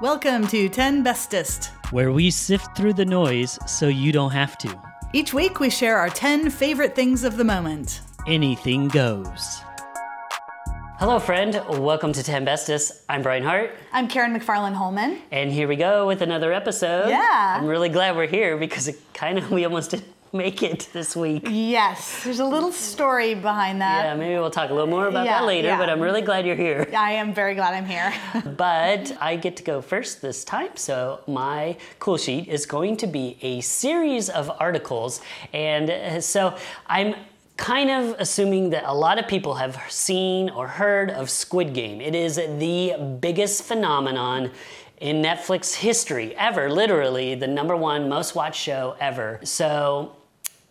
Welcome to 10 Bestest. where we sift through the noise so you don't have to. Each week we share our 10 favorite things of the moment. Anything goes. Hello, friend. Welcome to 10 Bestest. I'm Brian Hart, I'm Karen McFarlane Holman. and here we go with another episode. Yeah. I'm really glad we're here because it kind of we almost didn't make it this week. Yes, there's a little story behind that. Yeah, maybe we'll talk a little more about Yeah, that later, yeah. but I'm really glad you're here. I am very glad I'm here. But I get to go first this time, so my cool sheet is going to be a series of articles. And uh, so I'm kind of assuming that a lot of people have seen or heard of Squid Game. It is the biggest phenomenon in Netflix history ever, literally the number one most watched show ever. So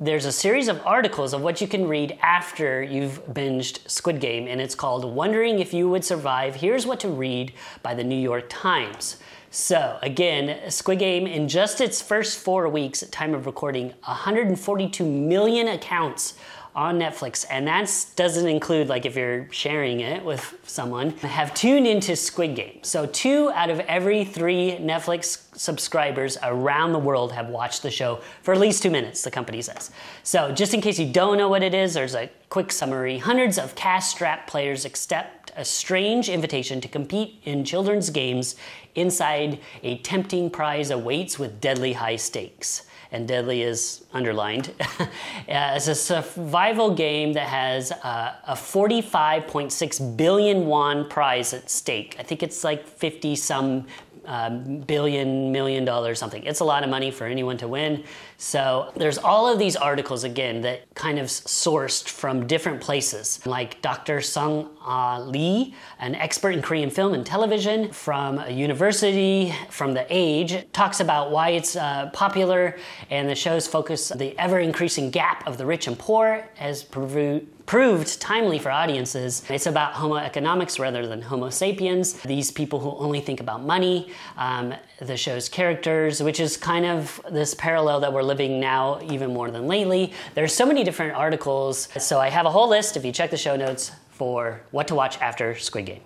there's a series of articles of what you can read after you've binged Squid Game, and it's called Wondering If You Would Survive. Here's what to read by the New York Times. So, again, Squid Game, in just its first four weeks time of recording, 142 million accounts on Netflix, and that doesn't include like if you're sharing it with someone, have tuned into Squid Game. So, two out of every three Netflix subscribers around the world have watched the show for at least two minutes, the company says. So, just in case you don't know what it is, there's a quick summary. Hundreds of cash strapped players accept a strange invitation to compete in children's games inside a tempting prize awaits with deadly high stakes and deadly is underlined. Uh, it's a survival game that has uh, a 45.6 billion won prize at stake. I think it's like 50 some um, billion, million dollars, something. It's a lot of money for anyone to win. So there's all of these articles again that kind of sourced from different places, like Dr. Sung Ah Lee, an expert in Korean film and television from a university, from The Age, talks about why it's uh, popular and the show's focus the ever increasing gap of the rich and poor as proved timely for audiences. It's about Homo economicus rather than Homo sapiens, these people who only think about money, um, the show's characters, which is kind of this parallel that we're living now even more than lately. There's so many different articles, so I have a whole list if you check the show notes for what to watch after Squid Game.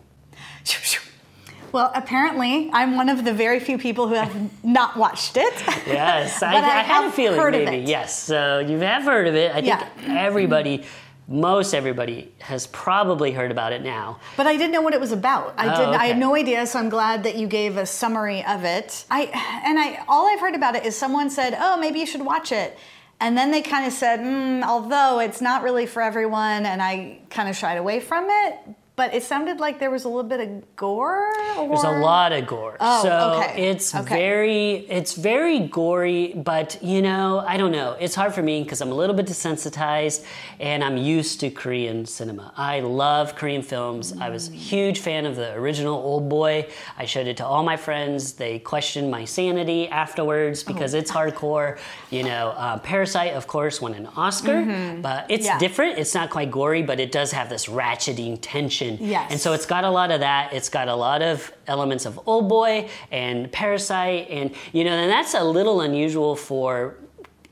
well, apparently, I'm one of the very few people who have not watched it. Yes, I, I I had a feeling heard maybe. Yes, so you have heard of it. I think Yeah. everybody, most everybody, has probably heard about it now. But I didn't know what it was about. I Oh, didn't. I had no idea. So I'm glad that you gave a summary of it. I and I all I've heard about it is someone said, "Oh, maybe you should watch it," and then they kind of said, mm, "Although it's not really for everyone," and I kind of shied away from it. But it sounded like there was a little bit of gore. Or... There's a lot of gore. Oh, so okay. it's Okay. very it's very gory, but you know, I don't know. It's hard for me because I'm a little bit desensitized and I'm used to Korean cinema. I love Korean films. I was a huge fan of the original Old Boy. I showed it to all my friends. They questioned my sanity afterwards because it's hardcore. You know, uh, Parasite, of course, won an Oscar, but it's Yeah. different. It's not quite gory, but it does have this ratcheting tension. Yes. And so it's got a lot of that. It's got a lot of elements of Old Boy and Parasite, and you know, and that's a little unusual for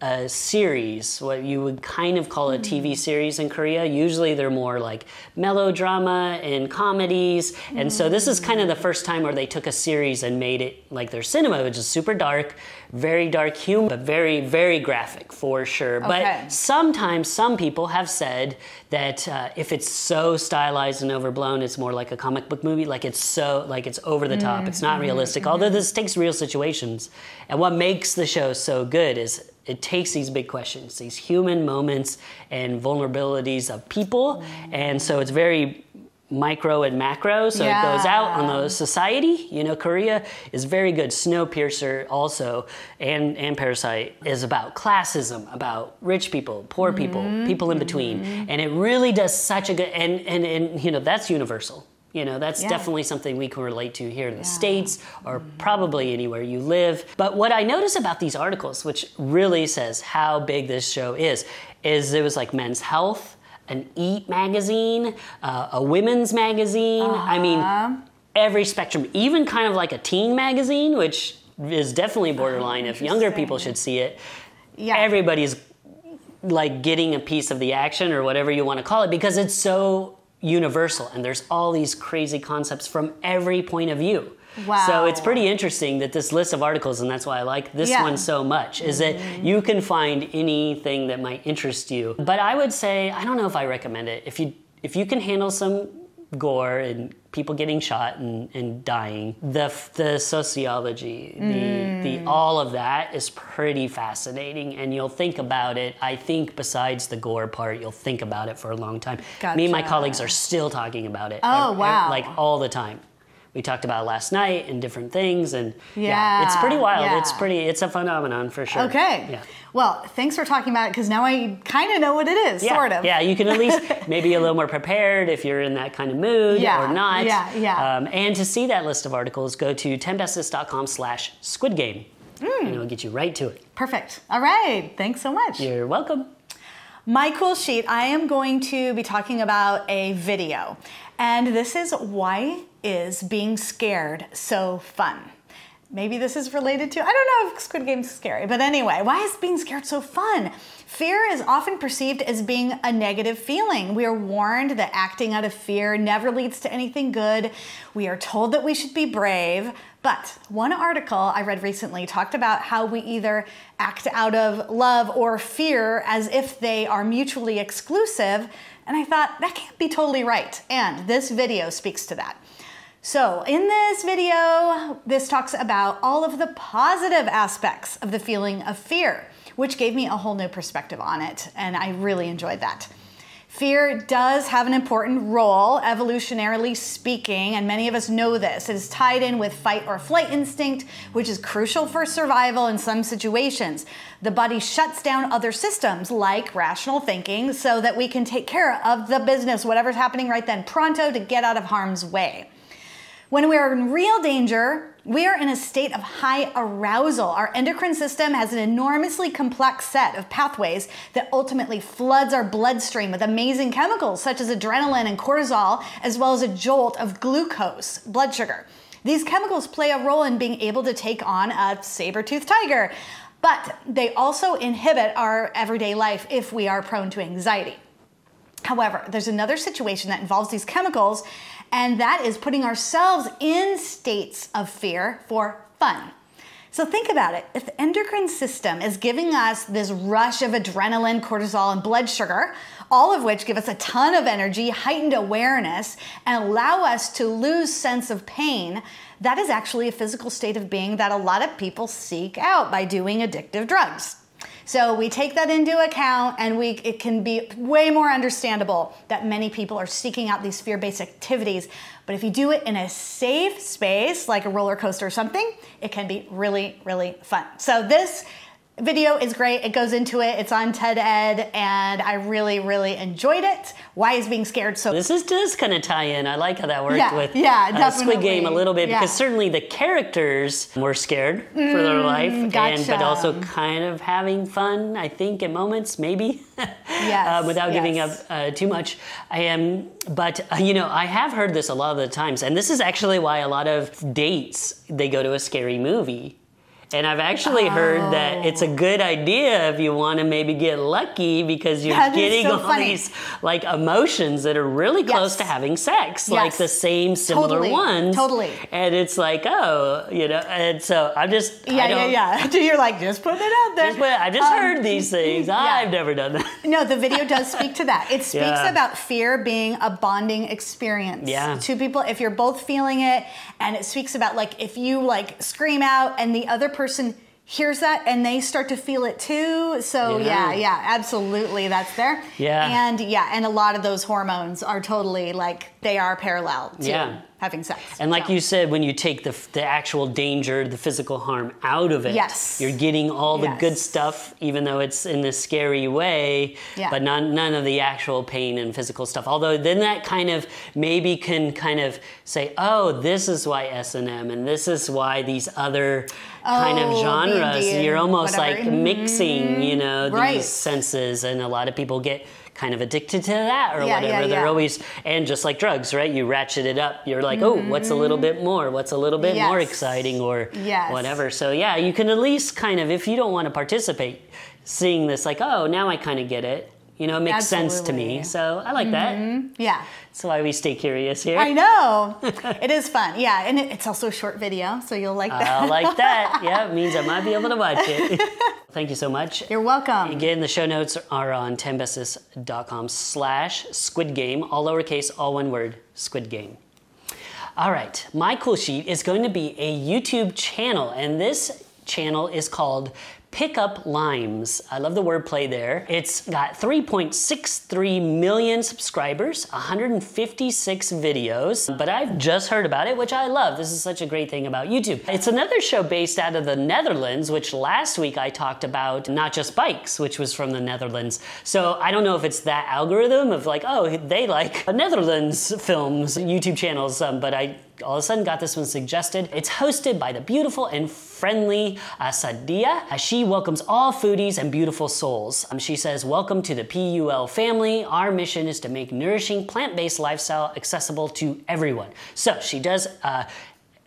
a series, what you would kind of call a hmm. TV series in Korea. Usually they're more like melodrama and comedies. And so this is kind of the hmm. first time where they took a series and made it like their cinema, which is super dark, very dark humor, but very, very graphic for sure. Okay. But sometimes some people have said that uh, if it's so stylized and overblown, it's more like a comic book movie. Like it's so, like it's over the top. It's not mm-hmm. realistic. Mm-hmm. Although this takes real situations. And what makes the show so good is it takes these big questions, these human moments and vulnerabilities of people. And so it's very micro and macro, so it goes out on the society. You know, Korea is very good. Snowpiercer also, and and Parasite is about classism, about rich people, poor people, people in between, mm-hmm. and it really does such a good. And and and you know that's universal. You know, that's Yeah. definitely something we can relate to here in the States or probably anywhere you live. But what I notice about these articles, which really says how big this show is, is it was like men's health, an Eat magazine, uh, a women's magazine. I mean, every spectrum, even kind of like a teen magazine, which is definitely borderline if younger people should see it. Yeah. Everybody's like getting a piece of the action or whatever you want to call it because it's so universal and there's all these crazy concepts from every point of view. Wow. So it's pretty interesting that this list of articles, and that's why I like this Yeah. one so much, is that mm-hmm. you can find anything that might interest you. But I would say I don't know if I recommend it. If you if you can handle some gore and people getting shot and, and dying, the the sociology, the the mm. all of that is pretty fascinating, and you'll think about it. I think besides the gore part, you'll think about it for a long time. Me and my colleagues are still talking about it. Oh, wow. Like all the time. We talked about last night and different things, and Yeah, it's pretty wild. yeah. It's pretty. It's a phenomenon for sure. Okay. Yeah. Well, thanks for talking about it because now I kind of know what it is, Yeah, sort of. yeah, you can at least maybe a little more prepared if you're in that kind of mood Yeah, or not. yeah, yeah. Um, and to see that list of articles, go to 10bestest.com slash squid game. Hmm. And it'll get you right to it. Perfect. All right. Thanks so much. You're welcome. My cool sheet, I am going to be talking about a video. And this is why is being scared so fun? Maybe this is related to, I don't know if Squid Game's is scary, but anyway, why is being scared so fun? Fear is often perceived as being a negative feeling. We are warned that acting out of fear never leads to anything good. We are told that we should be brave. But one article I read recently talked about how we either act out of love or fear as if they are mutually exclusive. And I thought that can't be totally right. And this video speaks to that. So, in this video, this talks about all of the positive aspects of the feeling of fear, which gave me a whole new perspective on it, and I really enjoyed that. Fear does have an important role, evolutionarily speaking, and many of us know this. It is tied in with fight or flight instinct, which is crucial for survival in some situations. The body shuts down other systems like rational thinking so that we can take care of the business, whatever's happening right then, pronto to get out of harm's way. When we are in real danger, we are in a state of high arousal. Our endocrine system has an enormously complex set of pathways that ultimately floods our bloodstream with amazing chemicals such as adrenaline and cortisol, as well as a jolt of glucose, blood sugar. These chemicals play a role in being able to take on a saber toothed tiger, but they also inhibit our everyday life if we are prone to anxiety. However, there's another situation that involves these chemicals, and that is putting ourselves in states of fear for fun. So think about it. If the endocrine system is giving us this rush of adrenaline, cortisol, and blood sugar, all of which give us a ton of energy, heightened awareness, and allow us to lose sense of pain, that is actually a physical state of being that a lot of people seek out by doing addictive drugs. So we take that into account and we it can be way more understandable that many people are seeking out these fear-based activities. But if you do it in a safe space like a roller coaster or something, it can be really really fun. So this video is great. It goes into it. It's on TED Ed and I really really enjoyed it. Why is being scared so This is does kind of tie in. I like how that worked Yeah, with yeah, uh, Squid Game a little bit Yeah. because certainly the characters were scared for their life, and but Mm, also kind of having fun. I think at moments maybe, Yes, uh, without giving up uh, too much. I am, but uh, you know, I have heard this a lot of the times, and this is actually why a lot of dates they go to a scary movie. And I've actually heard that it's a good idea if you want to maybe get lucky because you're That getting so all funny. these like emotions that are really close Yes. to having sex, like the same similar Totally, ones. totally. And it's like, oh, you know, and so I'm just, Yeah, yeah, don't- yeah. You're like, just put it out there. Just, but I just Um, heard these things. I've never done that. No, the video does speak to that. It speaks Yeah. about fear being a bonding experience. Yeah. Two people, if you're both feeling it, and it speaks about like if you like scream out and the other person hears that and they start to feel it too. So Yeah. yeah, yeah, absolutely, that's there. Yeah. And yeah, and a lot of those hormones are totally like they are parallel to Yeah. having sex. And like So. you said, when you take the, the actual danger, the physical harm out of it, Yes. you're getting all the Yes. good stuff, even though it's in this scary way, Yeah. but none, none of the actual pain and physical stuff. Although then that kind of maybe can kind of say, oh, this is why S&M and this is why these other kind of Oh, genres, you're almost whatever. like mixing, you know, these senses. And a lot of people get kind of addicted to that or Yeah, whatever. yeah, They're always and just like drugs, right? You ratchet it up. You're like, oh, what's a little mm-hmm. bit more? What's a little bit more exciting or Yes. whatever. So yeah, you can at least kind of, if you don't want to participate, seeing this like, oh, now I kind of get it. You know, it makes sense to me. So I like that. Mm-hmm. Yeah. That's why we stay curious here. I know. it is fun. Yeah. And it's also a short video, so you'll like that. I like that. Yeah, it means I might be able to watch it. Thank you so much. You're welcome. Again, the show notes are on 10bestest.com slash squid game, all lowercase, all one word, squid game. All right, my cool sheet is going to be a YouTube channel, and this channel is called Pick Up Limes. I love the wordplay there. It's got 3.63 million subscribers, 156 videos, but I've just heard about it, which I love. This is such a great thing about YouTube. It's another show based out of the Netherlands, which last week I talked about Not Just Bikes, which was from the Netherlands. So I don't know if it's that algorithm of like, oh, they like Netherlands films, YouTube channels, um, but I all of a sudden got this one suggested. It's hosted by the beautiful and friendly uh, Sadia. Uh, she welcomes all foodies and beautiful souls. Um, she says, Welcome to the PUL family. Our mission is to make nourishing plant based lifestyle accessible to everyone. So she does. Uh,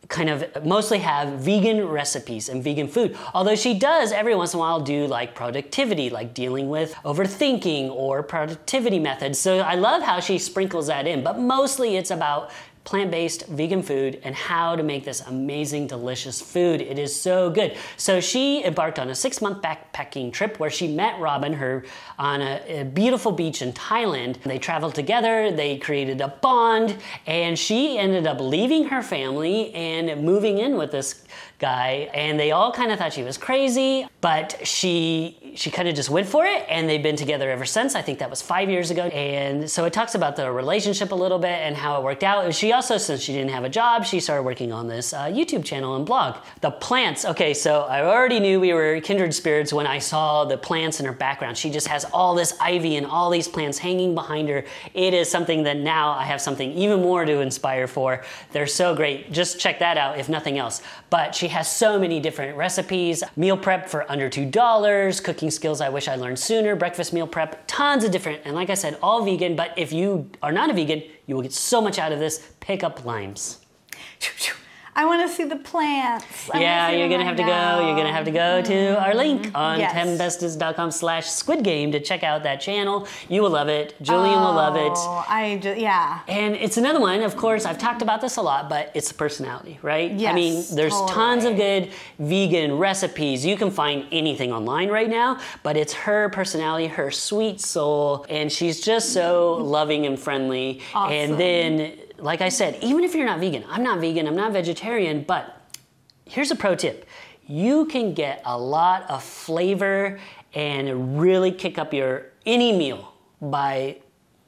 kind of mostly have vegan recipes and vegan food. Although she does every once in a while do like productivity, like dealing with overthinking or productivity methods. So I love how she sprinkles that in, but mostly it's about plant based vegan food and how to make this amazing, delicious food. It is so good. So she embarked on a six month backpacking trip where she met Robin, her on a, a beautiful beach in Thailand. They traveled together, they created a bond, and she ended up leaving her family and moving in with this guy and they all kind of thought she was crazy but she she kind of just went for it and they've been together ever since i think that was five years ago and so it talks about the relationship a little bit and how it worked out she also since she didn't have a job she started working on this uh, youtube channel and blog. The plants. Okay so i already knew we were kindred spirits when i saw the plants in her background. She just has all this ivy and all these plants hanging behind her. It is something that now i have something even more to inspire for. They're so great. Just check that out if nothing else. But she has so many different recipes. Meal prep for under $2 cooking skills i wish i learned sooner breakfast meal prep tons of different and like i said all vegan. But if you are not a vegan you will get so much out of this. Pick up limes I want to see the plants. I yeah, you're gonna have to go. Mm-hmm. You're gonna have to go to our link on Yes. 10bestest.com slash squid game to check out that channel. You will love it. Julian will love it. Oh, I just, yeah. And it's another one, of course, I've talked about this a lot, but it's the personality, right? Yes, I mean, there's tons of good vegan recipes. You can find anything online right now, but it's her personality, her sweet soul, and she's just so loving and friendly. Awesome. And then, like I said, even if you're not vegan, I'm not vegan, I'm not vegetarian, but here's a pro tip. You can get a lot of flavor and really kick up your any meal by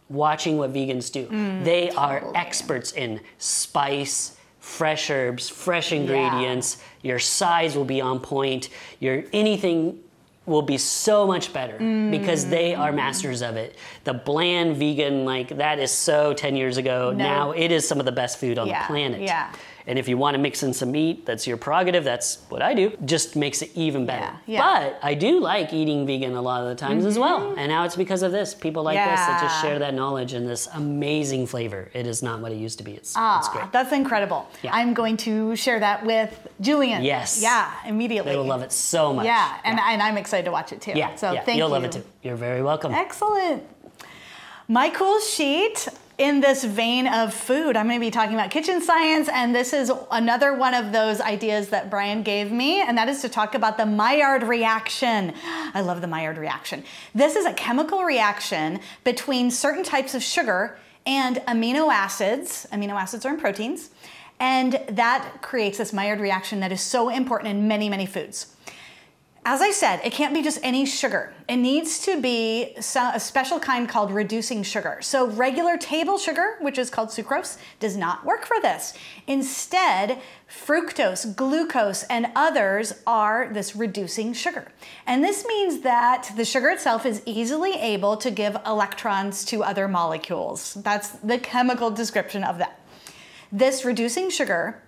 watching what vegans do. Mm. They are experts in spice fresh herbs fresh ingredients. Your size will be on point. Your anything will be so much better because mm. they are masters of it. The bland vegan, like that is so 10 years ago. No. Now it is some of the best food on Yeah, the planet. yeah. And if you want to mix in some meat, that's your prerogative. That's what I do. Just makes it even better. Yeah, yeah. Mm-hmm. But I do like eating vegan a lot of the times as well. And now it's because of this. People like this that just share that knowledge and this amazing flavor. It is not what it used to be. It's, it's Ah, great. that's incredible. Yeah. I'm going to share that with Julian. Yes. Yeah, immediately. They will love it so much. Yeah, and, and I'm excited to watch it too. yeah. So yeah. thank You'll you. love it too. You're very welcome. Excellent. My cool sheet in this vein of food, I'm going to be talking about kitchen science, and this is another one of those ideas that Brian gave me, and that is to talk about the Maillard reaction. I love the Maillard reaction. This is a chemical reaction between certain types of sugar and amino acids. Amino acids are in proteins, and that creates this Maillard reaction that is so important in many, many foods. As I said, it can't be just any sugar. It needs to be a special kind called reducing sugar. So, regular table sugar, which is called sucrose, does not work for this. Instead, fructose, glucose, and others are this reducing sugar. And this means that the sugar itself is easily able to give electrons to other molecules. That's the chemical description of that. This reducing sugar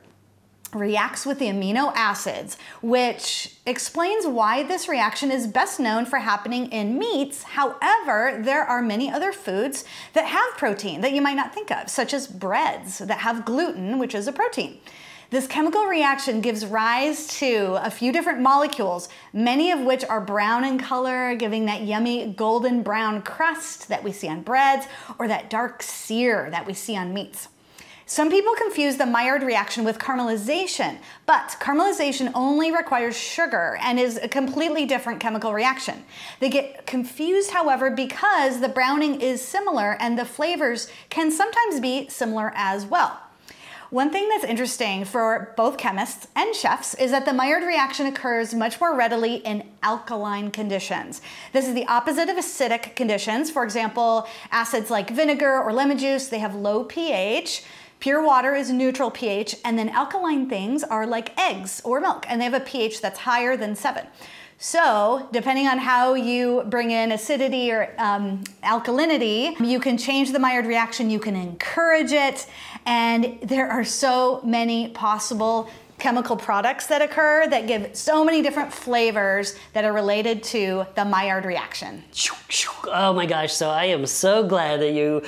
reacts with the amino acids, which explains why this reaction is best known for happening in meats. However, there are many other foods that have protein that you might not think of, such as breads that have gluten, which is a protein. This chemical reaction gives rise to a few different molecules, many of which are brown in color, giving that yummy golden brown crust that we see on breads or that dark sear that we see on meats. Some people confuse the Maillard reaction with caramelization, but caramelization only requires sugar and is a completely different chemical reaction. They get confused, however, because the browning is similar and the flavors can sometimes be similar as well. One thing that's interesting for both chemists and chefs is that the Maillard reaction occurs much more readily in alkaline conditions. This is the opposite of acidic conditions. For example, acids like vinegar or lemon juice, they have low pH. Pure water is neutral pH, and then alkaline things are like eggs or milk, and they have a pH that's higher than seven. So, depending on how you bring in acidity or um, alkalinity, you can change the Maillard reaction, you can encourage it, and there are so many possible chemical products that occur that give so many different flavors that are related to the Maillard reaction. Oh my gosh, so I am so glad that you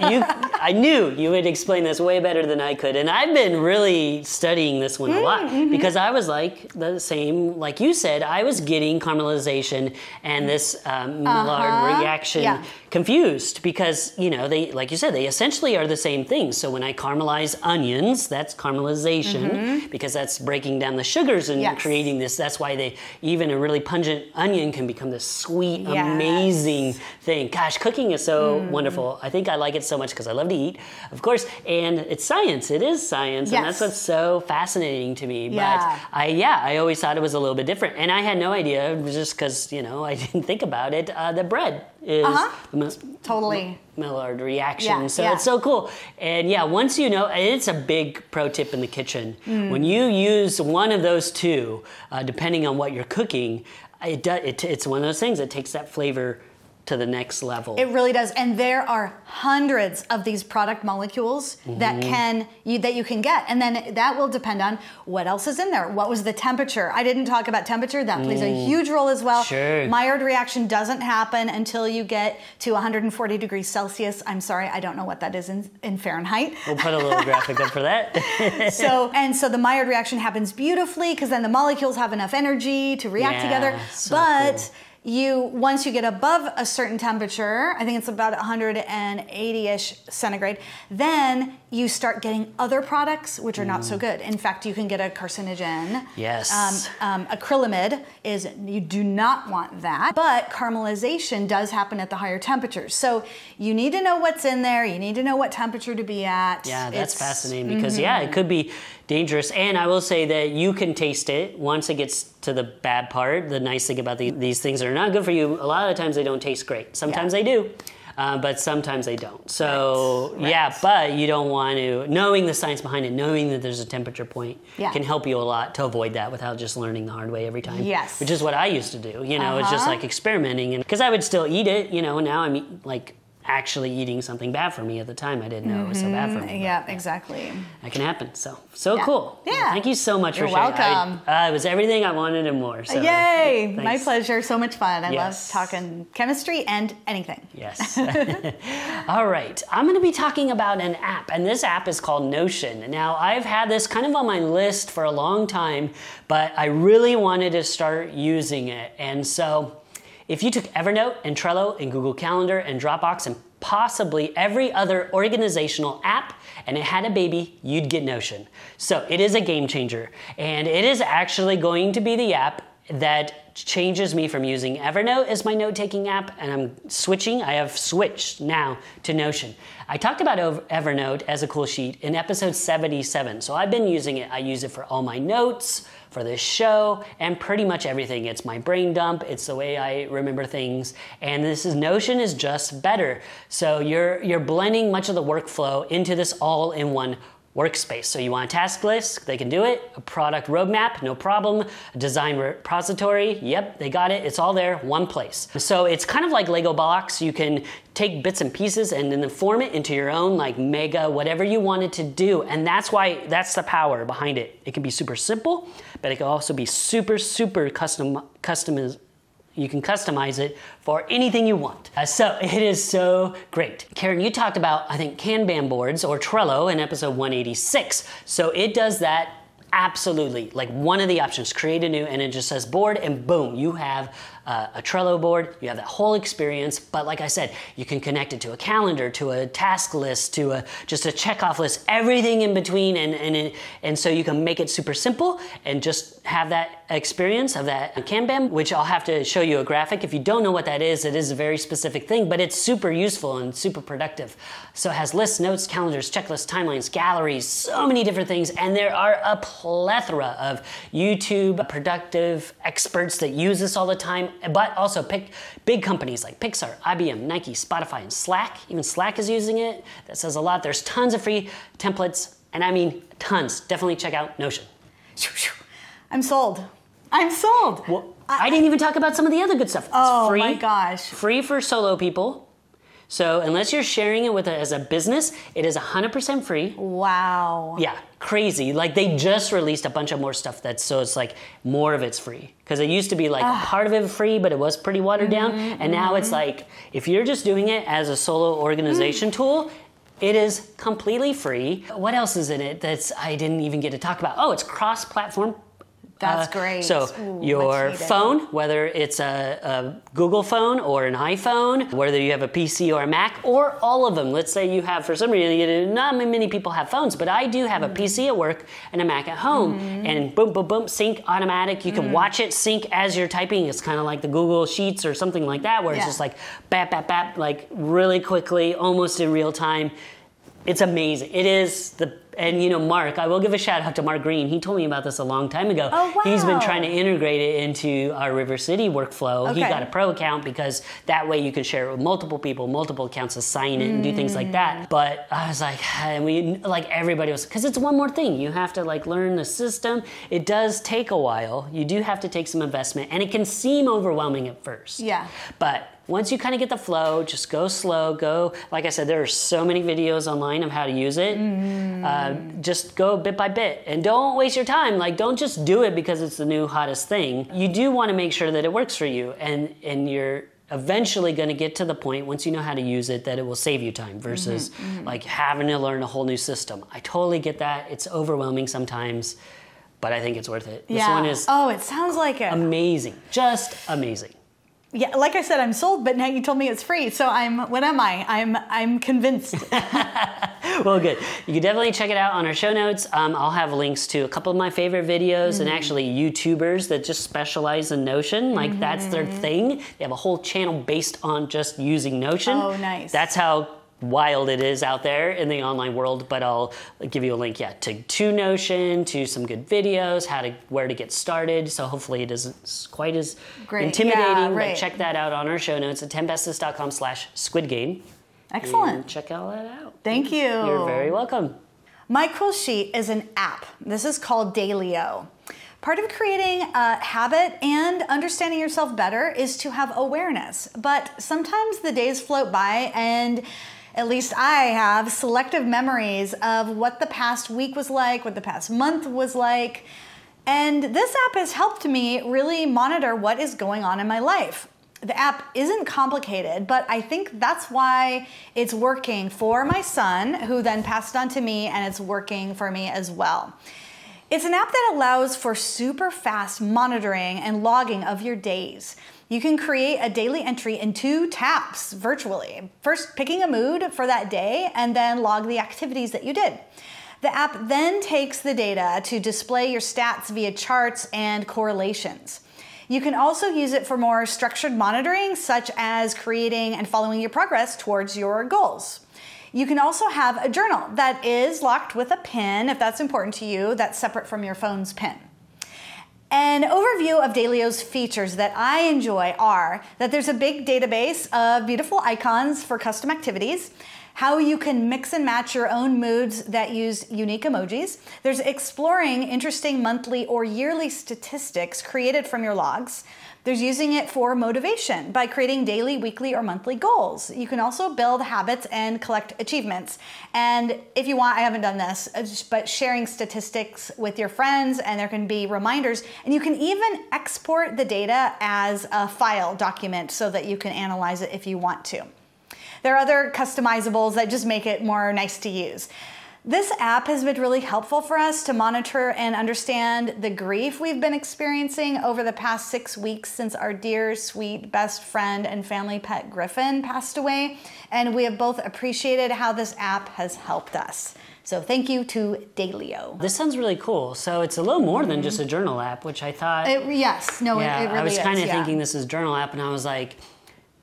you I knew you would explain this way better than I could. And I've been really studying this one a lot Mm-hmm. because I was like the same like you said, I was getting caramelization and this um, Maillard reaction Uh-huh. Yeah. Confused because, you know, they like you said, they essentially are the same thing. So when I caramelize onions, that's caramelization because that's breaking down the sugars and Mm-hmm. Yes. creating this. That's why they even a really pungent onion can become this sweet, Yes. Mm. amazing thing. Gosh, cooking is so wonderful. I think I like it so much because I love to eat, of course, and it's science. It is science, and that's what's so fascinating to me. Yeah. But I, yeah, I always thought it was a little bit different, and I had no idea just because you know I didn't think about it. Uh, the bread is Uh-huh. the most Totally. Maillard reaction. Yeah, so yeah. it's so cool. And yeah, once you know, and it's a big pro tip in the kitchen. Mm. When you use one of those two, uh, depending on what you're cooking, it, do, it it's one of those things that takes that flavor to the next level. It really does, and there are hundreds of these product molecules that Mm-hmm. can you that you can get, and then that will depend on what else is in there. What was the temperature? I didn't talk about temperature. That plays a huge role as well. Mm. Sure. Maillard reaction doesn't happen until you get to 140 degrees Celsius. I'm sorry, I don't know what that is in, in Fahrenheit. we'll put a little graphic up for that. so and so the Maillard reaction happens beautifully because then the molecules have enough energy to react Yeah, together. so but cool. You once you get above a certain temperature, I think it's about 180ish centigrade, then you start getting other products which are not so good. In fact, you can get a carcinogen. Yes. Um, um, acrylamide is you do not want that, but caramelization does happen at the higher temperatures. So you need to know what's in there. You need to know what temperature to be at. Yeah, that's It's- fascinating because yeah, it could be dangerous. And I will say that you can taste it once it gets to the bad part. The nice thing about the, these things that are not good for you, a lot of the times they don't taste great. Sometimes they do. Uh, but sometimes they don't. So Right, yeah, but you don't want to knowing the science behind it, knowing that there's a temperature point Yeah. can help you a lot to avoid that without just learning the hard way every time. Yes. which is what I used to do. You know, it's just Uh-huh. like experimenting, and because I would still eat it. You know, now I'm like actually eating something bad for me at the time. I didn't know it was so bad for me. but Yeah, exactly. That can happen. So so Yeah. cool. Yeah. Thank you so much You're for sharing. I- welcome. uh, it was everything I wanted and more. So Yay! My pleasure. So much fun. I Yes. love talking chemistry and anything. Yes. All right. I'm going to be talking about an app, and this app is called Notion. Now, I've had this kind of on my list for a long time, but I really wanted to start using it. And so, if you took Evernote and Trello and Google Calendar and Dropbox and possibly every other organizational app and it had a baby, you'd get Notion. So, it is a game changer, and it is actually going to be the app that changes me from using Evernote as my note taking app and I'm switching. I have switched now to Notion. I talked about Evernote as a cool sheet in episode 77. So I've been using it. I use it for all my notes, for this show, and pretty much everything. It's my brain dump, it's the way I remember things. And this is Notion is just better. So you're you're blending much of the workflow into this all in one workspace. So you want a task list, they can do it. A product roadmap, no problem. A design repository, yep, they got it. It's all there, one place. So it's kind of like Lego blocks. You can take bits and pieces and then form it into your own like mega whatever you wanted to do. And that's why that's the power behind it. It can be super simple, but it can also be super super custom custom you can customize it for anything you want. Uh, so it is so great. Karen, you talked about, I think, Kanban boards or Trello in episode 186. So it does that Absolutely. Like one of the options, create a new, and it just says board, and boom, you have uh, a Trello board. You have that whole experience. But like I said, you can connect it to a calendar, to a task list, to a just a checkoff list, everything in between, and and and so you can make it super simple and just have that experience of that Kanban, which I'll have to show you a graphic. If you don't know what that is, it is a very specific thing, but it's super useful and super productive. So it has lists, notes, calendars, checklists, timelines, galleries, so many different things, and there are a plethora of YouTube productive experts that use this all the time but also pick big companies like Pixar, IBM, Nike, Spotify, and Slack. Even Slack is using it. That says a lot. There's tons of free templates, and I mean tons. Definitely check out Notion. I'm sold. I'm sold. Well, I, I didn't even talk about some of the other good stuff. It's oh free, my gosh! Free for solo people. So unless you're sharing it with a, as a business, it is 100% free. Wow. Yeah, crazy. Like they just released a bunch of more stuff that's so it's like more of it's free because it used to be like Ah. part of it free, but it was pretty watered down, Mm-hmm, and now it's like if you're just doing it as a solo organization Mm. tool. It is completely free. What else is in it that's I didn't even get to talk about? Oh, it's cross-platform That's uh, great. So Ooh, your phone, whether it's a, a Google phone or an iPhone, whether you have a PC or a Mac, or all of them. Let's say you have, for some reason, you know, not many people have phones, but I do have a Mm-hmm. PC at work and a Mac at home, and boom, boom, boom, sync automatic. You Mm. can watch it sync as you're typing. It's kind of like the Google Sheets or something like that, where it's just like bap, bap, bap, like really quickly, almost in real time. It's amazing. It is the and you know Mark. I will give a shout out to Mark Green. He told me about this a long time ago. Oh, wow. He's been trying to integrate it into our River City workflow. Okay. He got a pro account because that way you can share it with multiple people, multiple accounts, assign it, and do things like Mm. that. But I was like, and we like everybody was because it's one more thing. You have to like learn the system. It does take a while. You do have to take some investment, and it can seem overwhelming at first. Yeah. But once you kind of get the flow, just go slow. Go, like I said, there are so many videos online of how to use it. Uh, just go bit by bit and don't waste your time. Like, don't just do it because it's the new hottest thing. You do want to make sure that it works for you and, and you're eventually going to get to the point once you know how to use it that it will save you time versus mm-hmm, mm-hmm. like having to learn a whole new system. I totally get that. It's overwhelming sometimes, but I think it's worth it. This one is oh, it sounds like it. amazing. Just amazing. yeah, like I said, I'm sold, but now you told me it's free, so I'm. What am I? I'm. I'm convinced. well, good. You can definitely check it out on our show notes. Um, I'll have links to a couple of my favorite videos and actually YouTubers that just specialize in Notion. Like that's their thing. They have a whole channel based on just using Notion. Oh, nice. That's how wild it is out there in the online world. But I'll give you a link, yeah, to, to Notion, to some good videos, how to where to get started. So hopefully it isn't quite as Great. intimidating. Yeah, But right. check that out on our show notes at 10bestest.com slash squid game. Excellent. Check all that out. Thank you. You're very welcome. My Cool Sheet is an app. This is called Daylio. Part of creating a habit and understanding yourself better is to have awareness. But sometimes the days float by, and at least I have selective memories of what the past week was like, what the past month was like. And this app has helped me really monitor what is going on in my life. The app isn't complicated, but I think that's why it's working for my son, who then passed it on to me, and it's working for me as well. It's an app that allows for super fast monitoring and logging of your days. You can create a daily entry in two taps virtually. First, picking a mood for that day, and then log the activities that you did. The app then takes the data to display your stats via charts and correlations. You can also use it for more structured monitoring, such as creating and following your progress towards your goals. You can also have a journal that is locked with a pin, if that's important to you, that's separate from your phone's pin. An overview of Daylio's features that I enjoy are that there's a big database of beautiful icons for custom activities, how you can mix and match your own moods that use unique emojis. There's exploring interesting monthly or yearly statistics created from your logs. There's using it for motivation by creating daily, weekly, or monthly goals. You can also build habits and collect achievements. And if you want, I haven't done this, uh, but sharing statistics with your friends, and there can be reminders. And you can even export the data as a file document so that you can analyze it if you want to. There are other customizables that just make it more nice to use. This app has been really helpful for us to monitor and understand the grief we've been experiencing over the past six weeks since our dear, sweet best friend and family pet Griffin passed away. And we have both appreciated how this app has helped us. So thank you to Daylio. This sounds really cool. So it's a little more than just a journal app, which I thought. It, yes, no, yeah, it, it really I was kind of yeah. thinking this is journal app, and I was like,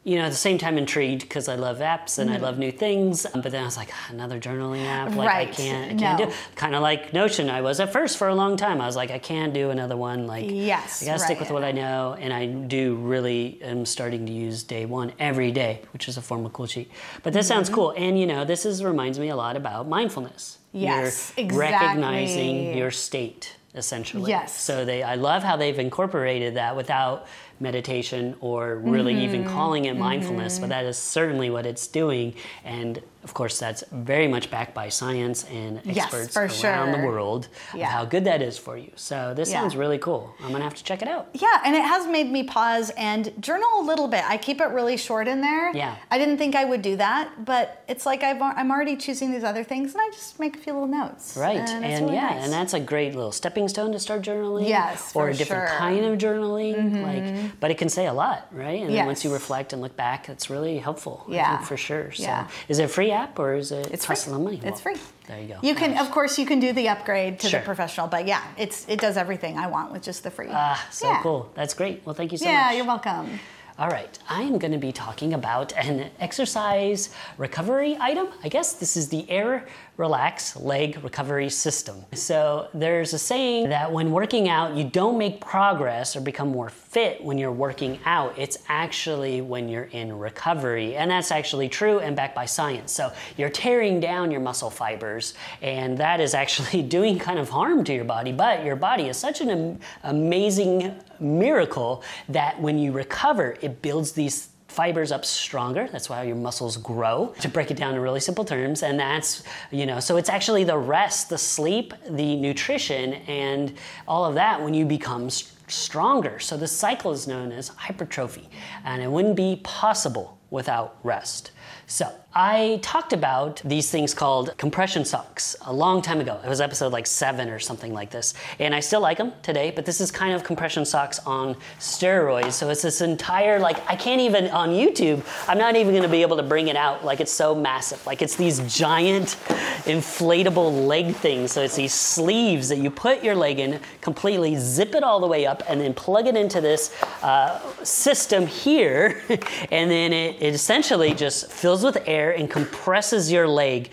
you know, at the same time intrigued because I love apps and I love new things. But then I was like, "Ah, another journaling app, like I can't, I can't No. do. Kind of like Notion. I was at first for a long time. I was like, I can't do another one. Like, Yes, I gotta stick with what I know, and I do really am starting to use day one every day, which is a form of cool sheet. But this sounds Mm-hmm. cool, and you know, this is reminds me a lot about mindfulness. Yes, You're exactly. recognizing your state essentially. Yes. So they, I love how they've incorporated that without meditation or really Mm-hmm. even calling it mindfulness, but that is certainly what it's doing. And of course, that's very much backed by science and Yes, experts for around the world Yeah. of how good that is for you. So this Yeah. sounds really cool. I'm gonna have to check it out. Yeah, and it has made me pause and journal a little bit. I keep it really short in there. Yeah. I didn't think I would do that, but it's like I've, I'm already choosing these other things, and I just make a few little notes. Right, and, and, really yeah, nice. and that's a great little stepping stone to start journaling. Yes, or a different sure. Mm-hmm. kind of journaling. Like, but it can say a lot, right? And then once you reflect and look back, it's really helpful. Yeah. for sure. So, Yeah. is it a free app or is it It's cost free. a money? It's Well, free. There you go. You can, Nice. of course, you can do the upgrade to Sure. the professional, but yeah, it's it does everything I want with just the free. Ah, so Yeah. cool. That's great. Well, thank you so yeah, much. Yeah, you're welcome. All right, I am going to be talking about an exercise recovery item. I guess this is the Air Relax Leg Recovery System. So, there's a saying that when working out, you don't make progress or become more fit when you're working out. It's actually when you're in recovery. And that's actually true and backed by science. So, you're tearing down your muscle fibers, and that is actually doing kind of harm to your body. But your body is such an am- amazing miracle that when you recover, it builds these fibers up stronger. That's why your muscles grow. To break it down in really simple terms, and that's, you know, so it's actually the rest, the sleep, the nutrition, and all of that when you become stronger. So the cycle is known as hypertrophy, and it wouldn't be possible without rest. So, I talked about these things called compression socks a long time ago. It was episode like seven or something like this. And I still like them today, but this is kind of compression socks on steroids. So, it's this entire, like, I can't even, on YouTube, I'm not even gonna be able to bring it out. Like, it's so massive. Like, it's these giant inflatable leg things. So, it's these sleeves that you put your leg in, completely zip it all the way up, and then plug it into this uh, system here. and then it, it essentially just fills with air and compresses your leg.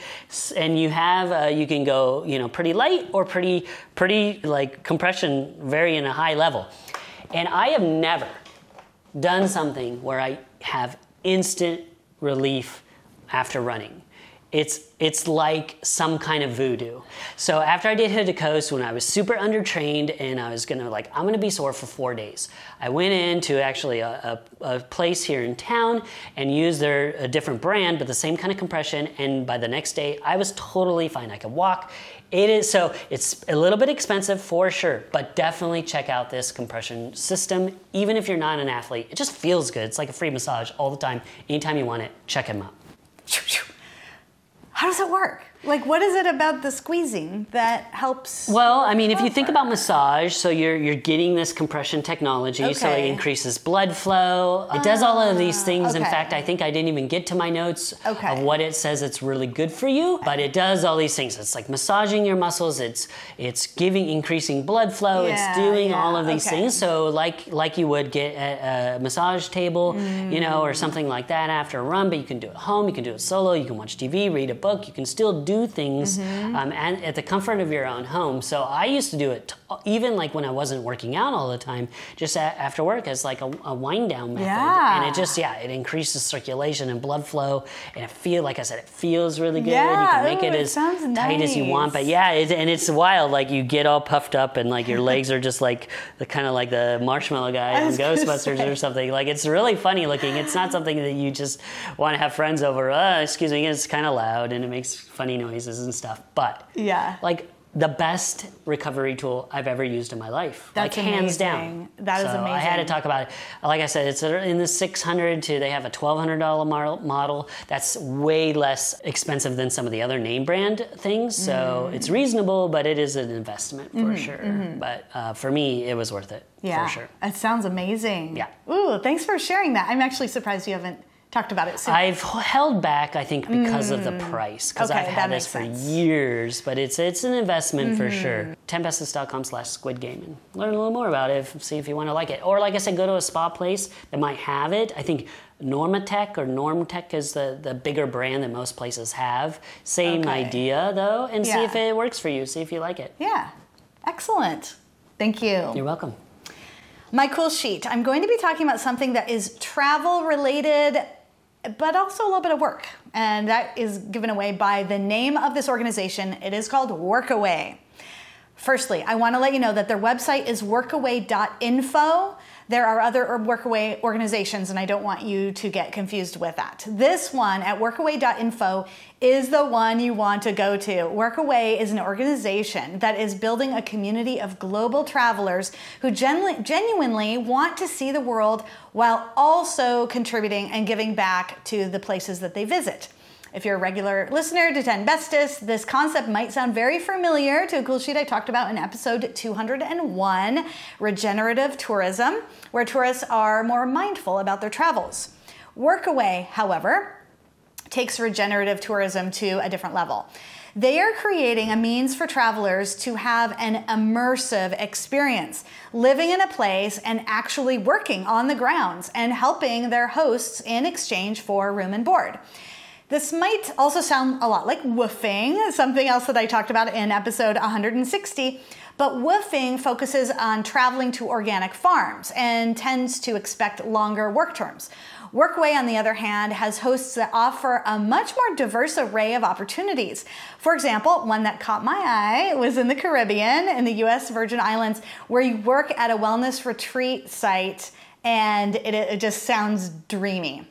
And you have uh, you can go you know pretty light or pretty pretty like compression very in a high level. And i have never done something where i have instant relief after running it's it's like some kind of voodoo. So after I did Hood to Coast, when I was super undertrained and I was gonna like I'm gonna be sore for four days, I went into actually a, a, a place here in town and used their a different brand but the same kind of compression. And by the next day, I was totally fine. I could walk. It is so it's a little bit expensive for sure, but definitely check out this compression system. Even if you're not an athlete, it just feels good. It's like a free massage all the time. Anytime you want it, check them out. How does it work? Like, what is it about the squeezing that helps? Well, I mean, if you think about massage, so you're you're getting this compression technology, so it increases blood flow. It does all of these things. In fact, I think I didn't even get to my notes Okay. of what it says it's really good for you, but it does all these things. It's like massaging your muscles. It's it's giving increasing blood flow. Yeah, it's doing all of these okay. things. So like like you would get at a massage table, you know, or mm. something like that after a run. But you can do it at home. You can do it solo. You can watch TV, read a book. You can still do things Mm-hmm. um, and at the comfort of your own home. So I used to do it t- even like when I wasn't working out all the time, just a- after work as like a, a wind down method. Yeah. And it just yeah, it increases circulation and blood flow, and it feel like I said, it feels really good. Yeah. you can make ooh, it as tight as you want. But yeah, it, and it's wild. Like you get all puffed up, and like your legs are just like the kind of like the marshmallow guy I on was gonna Ghostbusters say. or something. Like it's really funny looking. It's not something that you just want to have friends over. Uh, excuse me, it's kind of loud and it makes funny noises and stuff. But Yeah. like the best recovery tool I've ever used in my life. That's like hands amazing. down. That is amazing. so I had to talk about it. Like I said, it's in the 600 to they have a $1,200 model- model. That's way less expensive than some of the other name brand things. So Mm. it's reasonable, but it is an investment for sure. But uh, for me, it was worth it Mm-hmm, Yeah. for sure. It sounds amazing. Yeah. Ooh, thanks for sharing that. I'm actually surprised you haven't talked about it soon. I've held back, I think, because of the price. Because Mm. Okay, I've had this for sense. Mm-hmm. years, but it's it's an investment for sure. 10bestest.com slash squid game and learn a little more about it. If, see if you want to like it. Or like I said, go to a spa place that might have it. I think Normatech or Normtech is the, the bigger brand that most places have. Same Okay. idea though, and see if it works for you. See if you like it. yeah. Excellent. Thank you. You're welcome. My cool sheet. I'm going to be talking about something that is travel related, but also a little bit of work. And that is given away by the name of this organization. It is called Workaway. Firstly, I want to let you know that their website is workaway.info. There are other Workaway organizations, and I don't want you to get confused with that. This one at workaway.info is the one you want to go to. Workaway is an organization that is building a community of global travelers who genu- genuinely want to see the world while also contributing and giving back to the places that they visit. If you're a regular listener to Ten Bestest, this concept might sound very familiar to a cool sheet I talked about in episode 201 regenerative tourism, where tourists are more mindful about their travels. Workaway, however, takes regenerative tourism to a different level. They are creating a means for travelers to have an immersive experience, living in a place and actually working on the grounds and helping their hosts in exchange for room and board. This might also sound a lot like woofing, something else that I talked about in episode 160. But woofing focuses on traveling to organic farms and tends to expect longer work terms. Workaway, on the other hand, has hosts that offer a much more diverse array of opportunities. For example, one that caught my eye was in the Caribbean, in the US Virgin Islands, where you work at a wellness retreat site and it, it just sounds dreamy.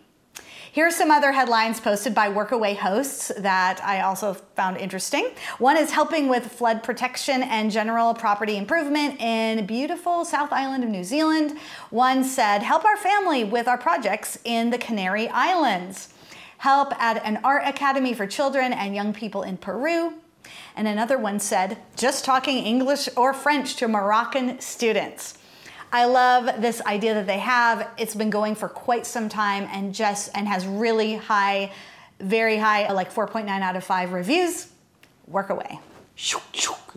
Here are some other headlines posted by Workaway hosts that I also found interesting. One is helping with flood protection and general property improvement in beautiful South Island of New Zealand. One said, help our family with our projects in the Canary Islands. Help at an art academy for children and young people in Peru. And another one said, just talking English or French to Moroccan students. I love this idea that they have. It's been going for quite some time and just and has really high, very high, like 4.9 out of 5 reviews. Work away.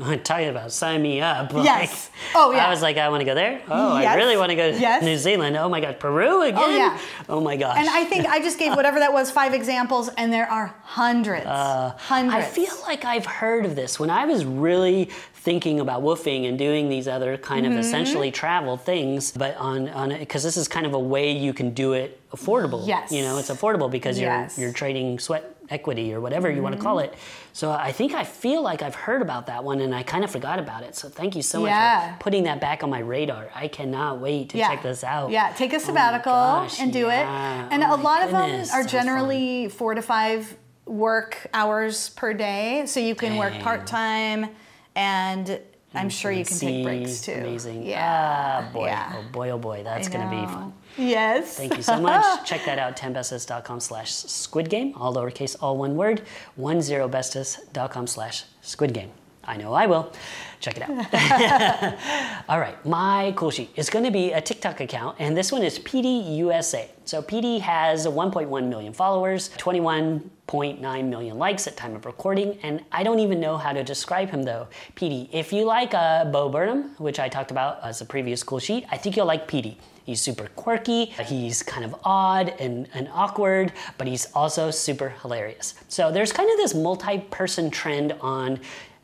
I'm talking about sign me up. Like, Yes. Oh, yeah. I was like, I want to go there. Oh, Yes. I really want to go to Yes. New Zealand. Oh my God, Peru again. Oh yeah. Oh my gosh. And I think I just gave whatever that was five examples, and there are hundreds. Uh, hundreds. I feel like I've heard of this when I was really thinking about woofing and doing these other kind Mm-hmm. of essentially travel things, but on on because this is kind of a way you can do it affordable. Yes. you know, it's affordable because Yes. Mm-hmm. you're you're trading sweat equity or whatever you want to call it. So I think I feel like I've heard about that one and I kind of forgot about it. So thank you so much for putting that back on my radar. I cannot wait to yeah. check this out. Yeah, take a Oh sabbatical gosh, and do yeah. it. And Oh a lot of them are fun. generally four to five work hours per day, so you can work part time, and I'm sure you can take breaks too. Amazing. Yeah. Ah, boy. Yeah. Oh boy, oh boy. That's going to be fun. Yes. Thank you so much. Check that out, 10bestest.com slash squid game, all lowercase, all one word, 10bestest.com slash squid game. I know I will. Check it out. all right, my cool sheet is going to be a TikTok account, and this one is PD USA. So PD has 1.1 million followers, 21.9 million likes at time of recording, and I don't even know how to describe him though. PD, if you like uh, Bo Burnham, which I talked about as a previous cool sheet, I think you'll like PD. He's super quirky, he's kind of odd and, and awkward, but he's also super hilarious. So there's kind of this multi person trend on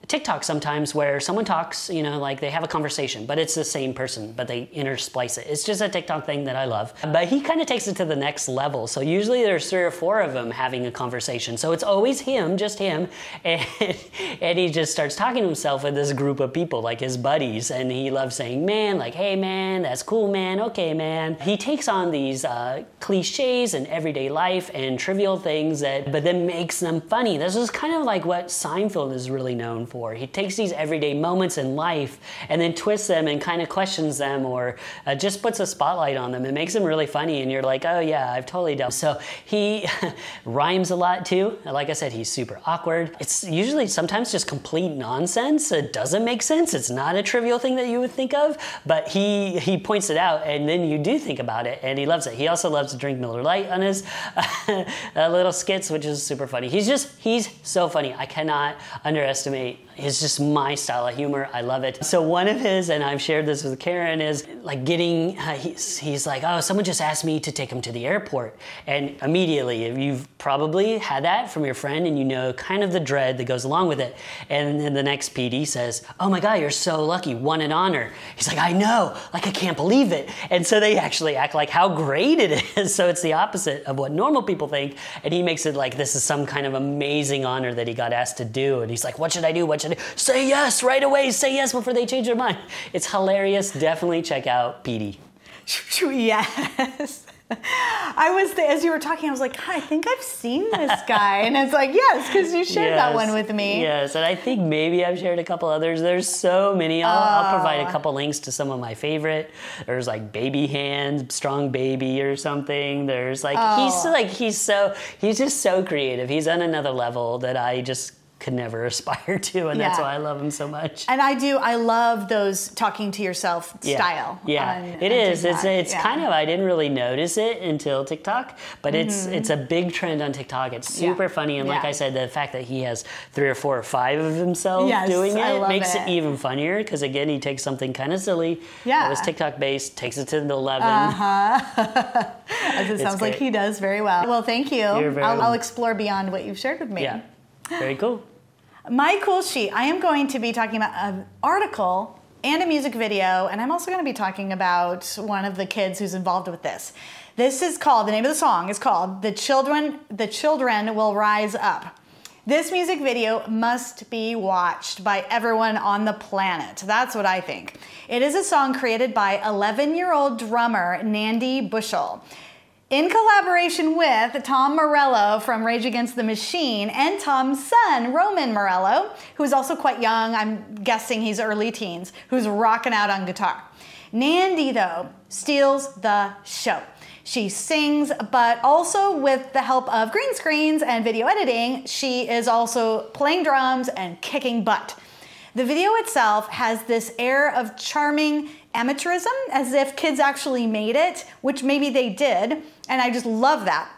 TikTok sometimes where someone talks, you know, like they have a conversation, but it's the same person, but they intersplice it. It's just a TikTok thing that I love. But he kind of takes it to the next level. So usually there's three or four of them having a conversation. So it's always him, just him, and, and he just starts talking to himself with this group of people, like his buddies, and he loves saying, man, like, hey man, that's cool, man, okay, man. He takes on these uh, cliches and everyday life and trivial things that, but then makes them funny. This is kind of like what Seinfeld is really known for before. He takes these everyday moments in life and then twists them and kind of questions them or uh, just puts a spotlight on them. It makes them really funny, and you're like, oh yeah, I've totally done. So he rhymes a lot too. Like I said, he's super awkward. It's usually sometimes just complete nonsense. It doesn't make sense. It's not a trivial thing that you would think of, but he he points it out, and then you do think about it, and he loves it. He also loves to drink Miller Lite on his uh, little skits, which is super funny. He's just he's so funny. I cannot underestimate. It's just my style of humor. I love it. So one of his, and I've shared this with Karen, is like getting. Uh, he's, he's like, oh, someone just asked me to take him to the airport, and immediately you've probably had that from your friend, and you know kind of the dread that goes along with it. And then the next PD says, oh my God, you're so lucky, won an honor. He's like, I know, like I can't believe it. And so they actually act like how great it is. So it's the opposite of what normal people think, and he makes it like this is some kind of amazing honor that he got asked to do. And he's like, what should I do? What should Say yes right away. Say yes before they change their mind. It's hilarious. Definitely check out PD. Yes. I was as you were talking, I was like, I think I've seen this guy, and it's like, yes, because you shared that one with me. Yes, and I think maybe I've shared a couple others. There's so many. I'll, I'll oh. provide a couple links to some of my favorite. There's like Baby Hands, Strong Baby, or something. There's like he's oh. like he's so he's just so creative. He's on another level that I just could never aspire to, and that's why I love him so much. And I do. I love those talking to yourself Yeah. style. Yeah, on- it on is. It's it's Yeah. kind of I didn't really notice it until TikTok, but it's mm-hmm. it's a big trend on TikTok. It's Yeah. super funny, and like I said, the fact that he has three or four or five of himself Yes, doing it makes it. it. even funnier because again, he takes something kind of silly Yeah. that was TikTok based, takes it to the 11 uh-huh. As it sounds like he does very well. Well, thank you. You're very I'll, I'll explore beyond what you've shared with me. Yeah, very cool. My cool sheet, I am going to be talking about an article and a music video, and I'm also going to be talking about one of the kids who's involved with this. This is called, the name of the song is called The Children, The Children Will Rise Up. This music video must be watched by everyone on the planet. That's what I think. It is a song created by 11 year old drummer Nandi Bushell in collaboration with Tom Morello from Rage Against the Machine and Tom's son, Roman Morello, who is also quite young. I'm guessing he's early teens, who's rocking out on guitar. Nandi, though, steals the show. She sings, but also with the help of green screens and video editing, she is also playing drums and kicking butt. The video itself has this air of charming amateurism, as if kids actually made it, which maybe they did, and I just love that.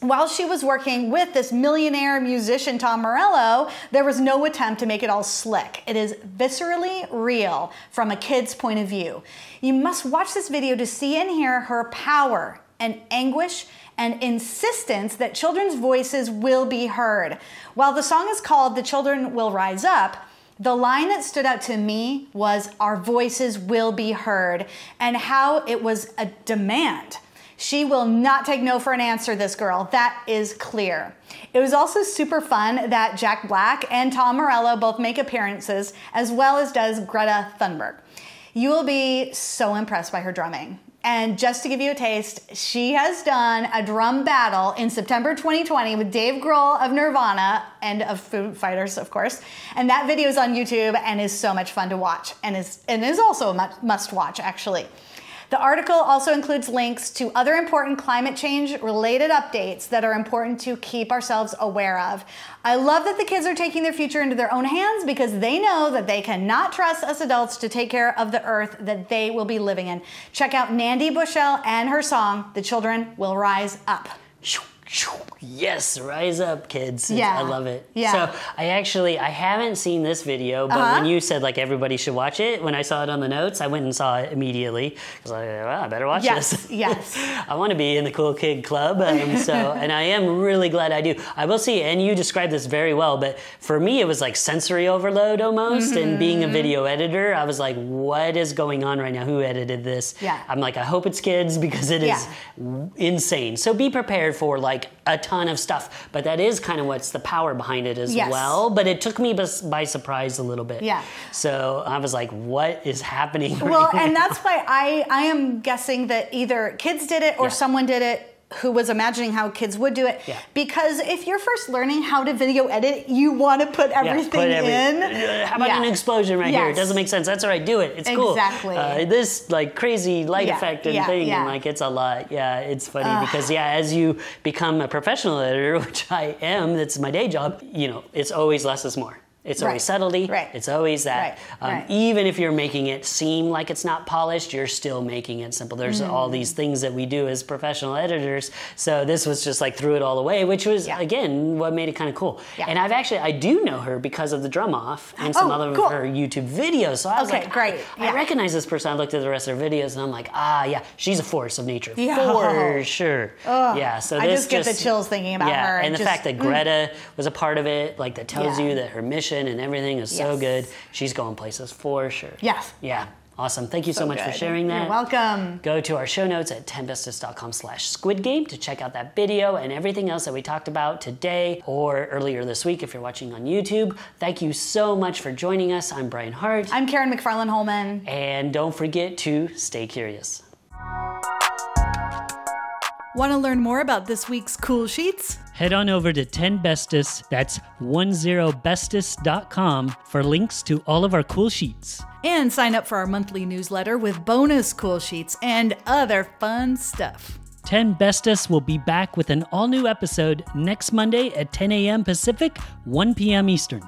While she was working with this millionaire musician, Tom Morello, there was no attempt to make it all slick. It is viscerally real from a kid's point of view. You must watch this video to see and hear her power and anguish and insistence that children's voices will be heard. While the song is called The Children Will Rise Up, the line that stood out to me was Our voices will be heard, and how it was a demand. She will not take no for an answer, this girl. That is clear. It was also super fun that Jack Black and Tom Morello both make appearances, as well as does Greta Thunberg. You will be so impressed by her drumming. And just to give you a taste, she has done a drum battle in September 2020 with Dave Grohl of Nirvana and of Foo Fighters, of course. And that video is on YouTube and is so much fun to watch and is, and is also a must watch, actually. The article also includes links to other important climate change related updates that are important to keep ourselves aware of. I love that the kids are taking their future into their own hands because they know that they cannot trust us adults to take care of the earth that they will be living in. Check out Nandi Bushell and her song, The Children Will Rise Up. Yes, rise up, kids. Yeah. I love it. Yeah. So I actually I haven't seen this video, but Uh-huh. when you said like everybody should watch it, when I saw it on the notes, I went and saw it immediately because I well, I better watch Yes, this. yes. I want to be in the cool kid club, um, so and I am really glad I do. I will see, and you described this very well, but for me it was like sensory overload almost, and being Mm-hmm. a video editor, I was like, what is going on right now? Who edited this? Yeah. I'm like, I hope it's kids because it is Yeah. insane. So be prepared for like a ton of stuff, but that is kind of what's the power behind it as Yes. well. But it took me by surprise a little bit. Yeah. So I was like, what is happening? Well, right and now? that's why I, I am guessing that either kids did it or Yeah. someone did it who was imagining how kids would do it. Yeah. Because if you're first learning how to video edit, you want to put Yeah, everything put every- in. Uh, How about Yeah. an explosion right here? It doesn't make sense. That's all right. Do it. It's cool. Exactly. Uh, this like crazy light Yeah, effect and yeah, thing, yeah. and like it's a lot. Yeah, it's funny because yeah, as you become a professional editor, which I am, that's my day job. You know, it's always less is more. It's always Right. subtlety. Right. It's always that. Right. Um, Right. Even if you're making it seem like it's not polished, you're still making it simple. There's Mm. all these things that we do as professional editors. So this was just like threw it all away, which was Yeah. again what made it kind of cool. Yeah. And I've actually I do know her because of the drum off and some Oh, other cool. of her YouTube videos. So I was Okay, like, great. I, Yeah. I recognize this person. I looked at the rest of her videos and I'm like, ah, yeah, she's a force of nature for sure. yeah. So I just get the chills thinking about yeah, her. and the Just- mm. fact that Greta was a part of it, like that tells you that her mission and everything is so good. She's going places for sure. Yes. Yeah. Awesome. Thank you so, So much for sharing that. You're welcome. Go to our show notes at 10bestest.com slash squid game to check out that video and everything else that we talked about today or earlier this week if you're watching on YouTube. Thank you so much for joining us. I'm Brian Hart. I'm Karen McFarland Holman. and don't forget to stay curious. Want to learn more about this week's cool sheets? Head on over to 10bestest, that's 10bestest.com for links to all of our cool sheets. And sign up for our monthly newsletter with bonus cool sheets and other fun stuff. 10 Bestest will be back with an all new episode next Monday at 10 a.m. Pacific, 1 p.m. Eastern.